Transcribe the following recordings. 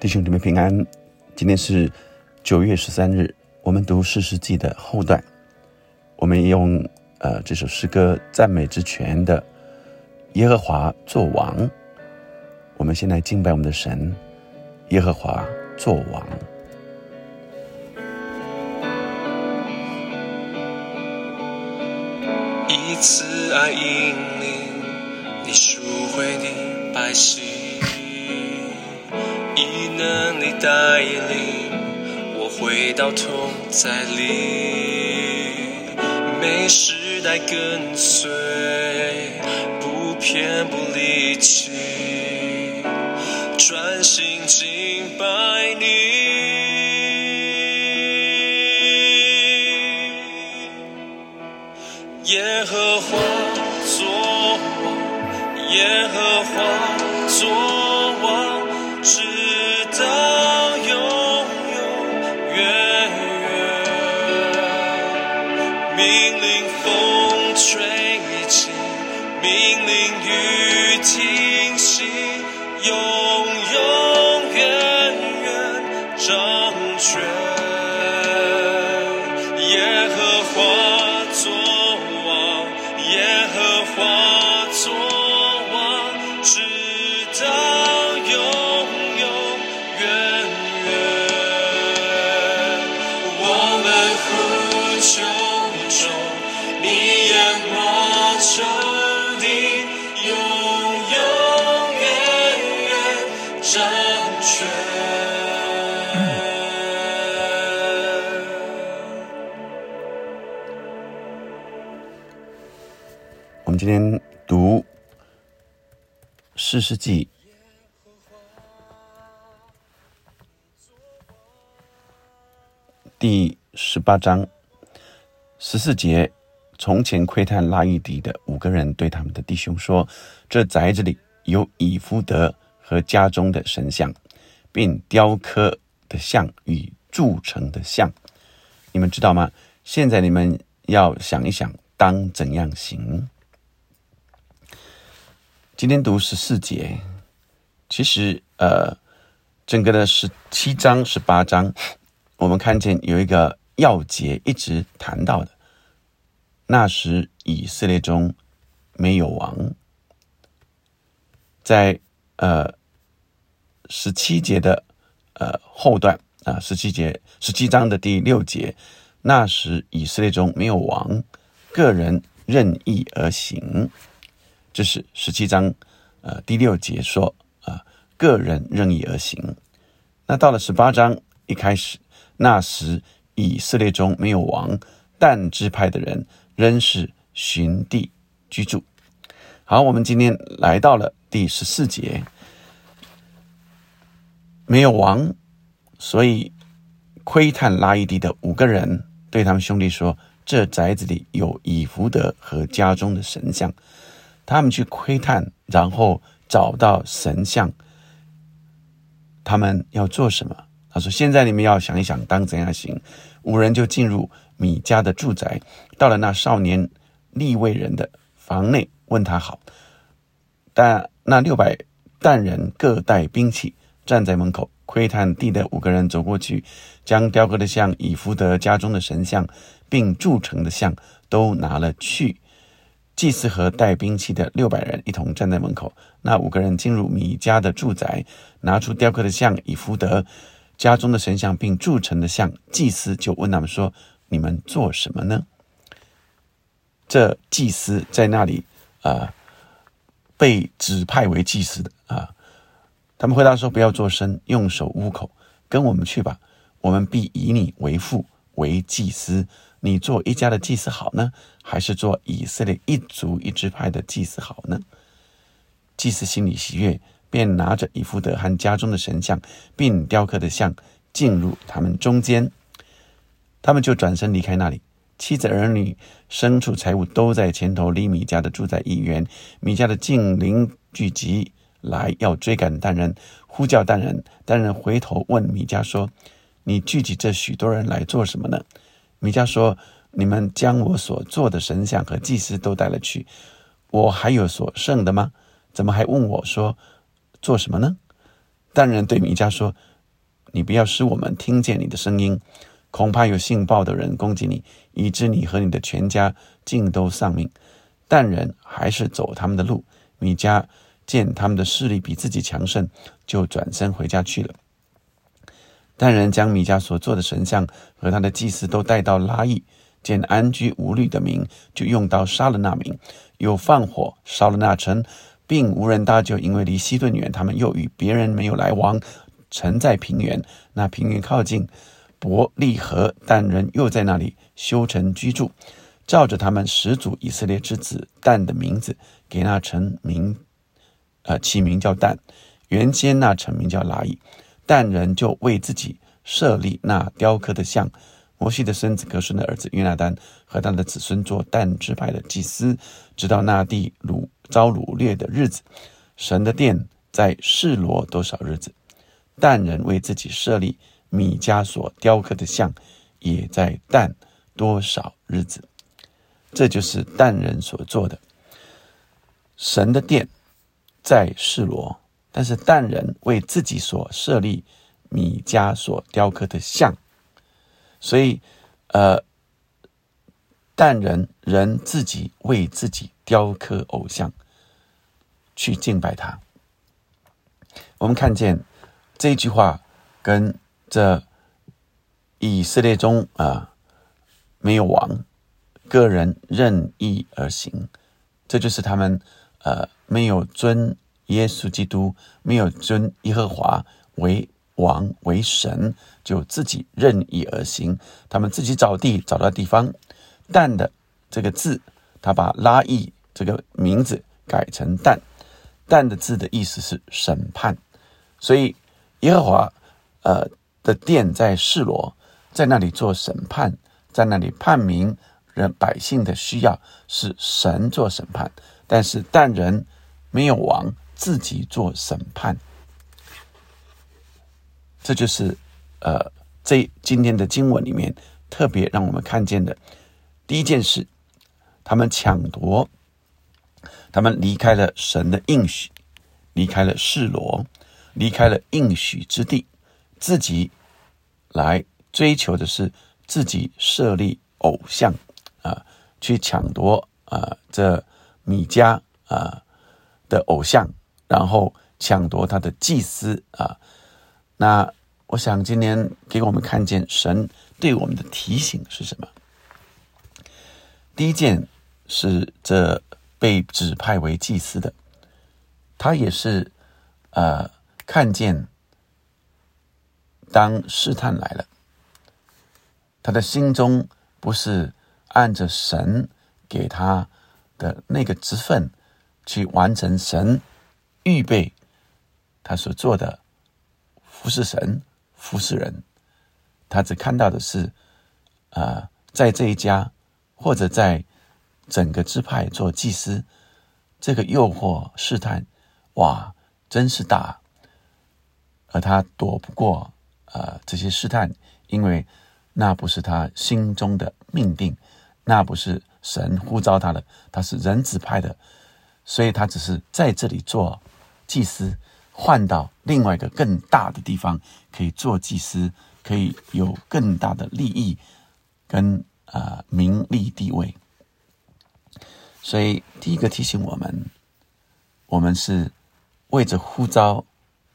弟兄姊妹平安，今天是九月十三日，我们读四世纪的后段，我们用呃这首诗歌赞美之泉的耶和华作王，我们先来敬拜我们的神，耶和华作王。一次爱引领你赎回你百姓。力带领我回到同在里，每时代跟随，不偏不离弃，专心敬拜你，耶和华作王，耶和你永永远远掌权，耶和华作王，耶和华做王，直到永永远远。我们呼求主，你眼我彻底。天读四世纪第十八章十四节。从前窥探拉伊迪的五个人对他们的弟兄说：“这宅子里有以夫德和家中的神像，并雕刻的像与铸成的像，你们知道吗？现在你们要想一想，当怎样行？”今天读十四节，其实呃，整个的十七章、十八章，我们看见有一个要节一直谈到的。那时以色列中没有王，在呃十七节的呃后段啊，十七节十七章的第六节，那时以色列中没有王，个人任意而行。这是十七章呃第六节说啊，个人任意而行。那到了十八章一开始，那时以色列中没有王，但支派的人。仍是寻地居住。好，我们今天来到了第十四节，没有王，所以窥探拉伊迪的五个人对他们兄弟说：“这宅子里有以福德和家中的神像。”他们去窥探，然后找到神像，他们要做什么？他说：“现在你们要想一想，当怎样行？”五人就进入。米家的住宅，到了那少年立位人的房内，问他好。但那六百担人各带兵器，站在门口窥探地的五个人走过去，将雕刻的像以福德家中的神像，并铸成的像都拿了去。祭司和带兵器的六百人一同站在门口。那五个人进入米家的住宅，拿出雕刻的像以福德家中的神像，并铸成的像。祭司就问他们说。你们做什么呢？这祭司在那里啊，被指派为祭司的啊。他们回答说：“不要做声，用手捂口，跟我们去吧。我们必以你为父，为祭司。你做一家的祭司好呢，还是做以色列一族一支派的祭司好呢？”祭司心里喜悦，便拿着以弗德和家中的神像，并雕刻的像，进入他们中间。他们就转身离开那里，妻子、儿女、牲畜、财物都在前头。离米家的住在一员，米家的近邻聚集来要追赶但人，呼叫但人。但人回头问米家说：“你聚集这许多人来做什么呢？”米迦说：“你们将我所做的神像和祭司都带了去，我还有所剩的吗？怎么还问我说做什么呢？”但人对米迦说：“你不要使我们听见你的声音，恐怕有性暴的人攻击你，以致你和你的全家尽都丧命。但人还是走他们的路。米迦见他们的势力比自己强盛，就转身回家去了。但人将米迦所做的神像和他的祭司都带到拉邑，见安居无虑的民，就用刀杀了那民，又放火烧了那城，并无人搭救，因为离西顿远，他们又与别人没有来往。城在平原，那平原靠近伯利河，但人又在那里修城居住，照着他们始祖以色列之子但的名字，给那城名，呃，起名叫但。原先那城名叫拉伊，但人就为自己设立那雕刻的像。摩西的孙子格孙的儿子约拿丹和他的子孙做但支派的祭司，直到那地掳遭掳掠的日子。神的殿在示罗多少日子？但人为自己设立米迦所雕刻的像，也在但多少日子？这就是但人所做的。神的殿在示罗，但是但人为自己所设立米迦所雕刻的像，所以，呃，但人人自己为自己雕刻偶像，去敬拜他。我们看见。这句话跟这以色列中啊没有王，个人任意而行，这就是他们呃没有尊耶稣基督，没有尊耶和华为王为神，就自己任意而行。他们自己找地找到地方，但的这个字，他把拉意这个名字改成但，但的字的意思是审判，所以。耶和华，呃的殿在示罗，在那里做审判，在那里判明人百姓的需要，是神做审判。但是但人没有王，自己做审判。这就是呃，这今天的经文里面特别让我们看见的第一件事：他们抢夺，他们离开了神的应许，离开了示罗。离开了应许之地，自己来追求的是自己设立偶像啊，去抢夺啊这米迦啊的偶像，然后抢夺他的祭司啊。那我想今天给我们看见神对我们的提醒是什么？第一件是这被指派为祭司的，他也是呃。看见，当试探来了，他的心中不是按着神给他的那个职分去完成神预备他所做的服侍神、服侍人，他只看到的是，啊，在这一家或者在整个支派做祭司，这个诱惑试探，哇，真是大。而他躲不过呃这些试探，因为那不是他心中的命定，那不是神呼召他的，他是人子派的，所以他只是在这里做祭司，换到另外一个更大的地方可以做祭司，可以有更大的利益跟啊名利地位。所以第一个提醒我们，我们是为着呼召。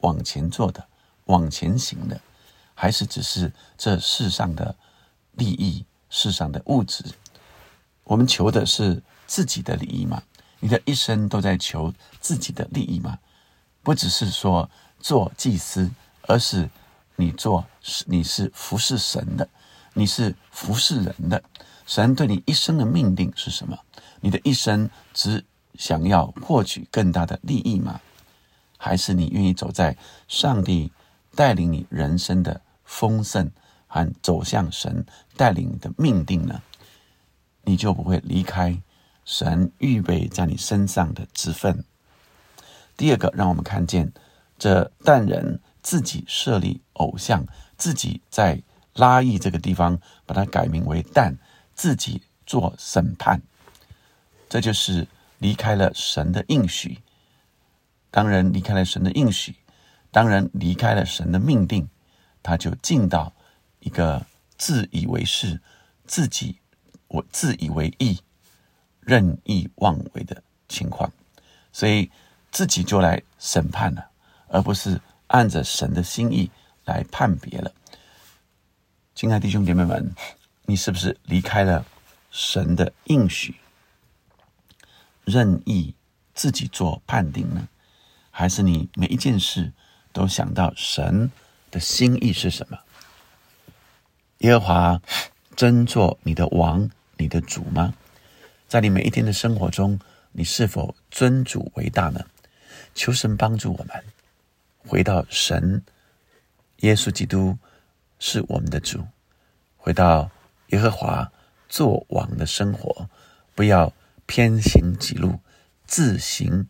往前做的，往前行的，还是只是这世上的利益、世上的物质？我们求的是自己的利益吗？你的一生都在求自己的利益吗？不只是说做祭司，而是你做你是服侍神的，你是服侍人的。神对你一生的命令是什么？你的一生只想要获取更大的利益吗？还是你愿意走在上帝带领你人生的丰盛和走向神带领你的命定呢？你就不会离开神预备在你身上的职分。第二个，让我们看见这但人自己设立偶像，自己在拉邑这个地方把它改名为但，自己做审判，这就是离开了神的应许。当人离开了神的应许，当人离开了神的命定，他就进到一个自以为是、自己我自以为意、任意妄为的情况，所以自己就来审判了，而不是按着神的心意来判别了。亲爱的弟兄姐妹们，你是不是离开了神的应许，任意自己做判定呢？还是你每一件事都想到神的心意是什么？耶和华真做你的王、你的主吗？在你每一天的生活中，你是否尊主为大呢？求神帮助我们回到神，耶稣基督。是我们的主，回到耶和华做王的生活，不要偏行己路，自行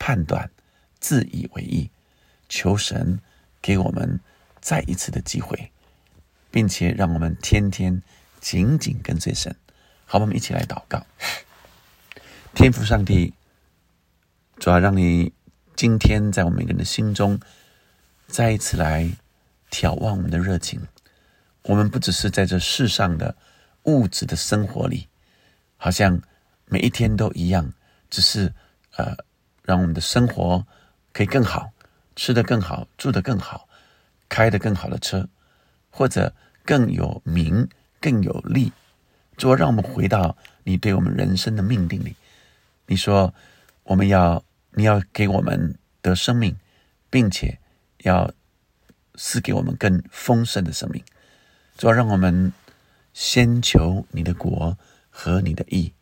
判断，自以为意。求神给我们再一次的机会，并且让我们天天紧紧跟随神。好，我们一起来祷告。天父上帝，主要让你今天在我们每个人的心中再一次来。眺望我们的热情，我们不只是在这世上的物质的生活里，好像每一天都一样，只是呃，让我们的生活可以更好，吃得更好，住得更好，开得更好的车，或者更有名、更有利。主，让我们回到你对我们人生的命令里。你说，我们要你要给我们的生命，并且要。赐给我们更丰盛的生命，主要让我们先求你的国和你的义，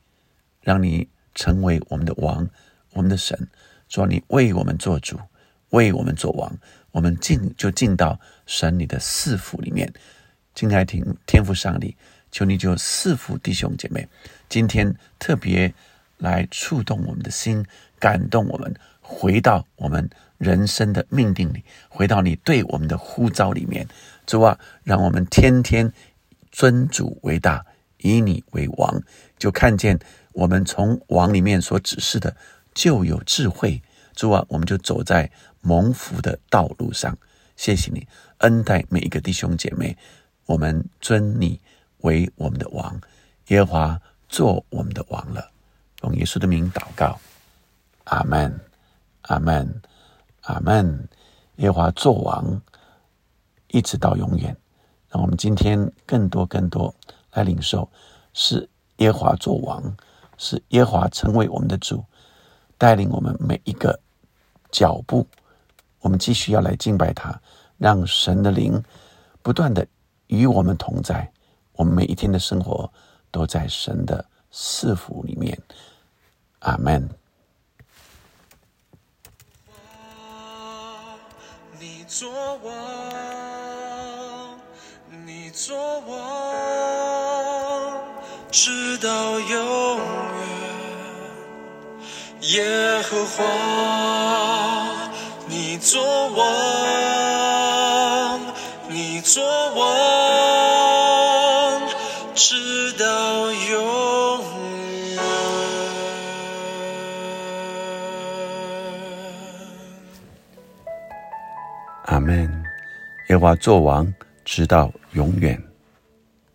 让你成为我们的王，我们的神。主你为我们做主，为我们做王，我们进就进到神你的赐福里面。敬爱听天父上帝，求你就赐福弟兄姐妹，今天特别来触动我们的心，感动我们。回到我们人生的命定里，回到你对我们的呼召里面，主啊，让我们天天尊主为大，以你为王，就看见我们从王里面所指示的就有智慧。主啊，我们就走在蒙福的道路上。谢谢你恩待每一个弟兄姐妹，我们尊你为我们的王，耶和华做我们的王了。用耶稣的名祷告，阿门。阿门，阿门。耶和华作王，一直到永远。让我们今天更多、更多来领受，是耶和华作王，是耶和华成为我们的主，带领我们每一个脚步。我们继续要来敬拜他，让神的灵不断的与我们同在。我们每一天的生活都在神的赐福里面。阿门。做王，你做王，直到永远。耶和华，你做王，你做王，到永远。阿门。耶和华作王，直到永远。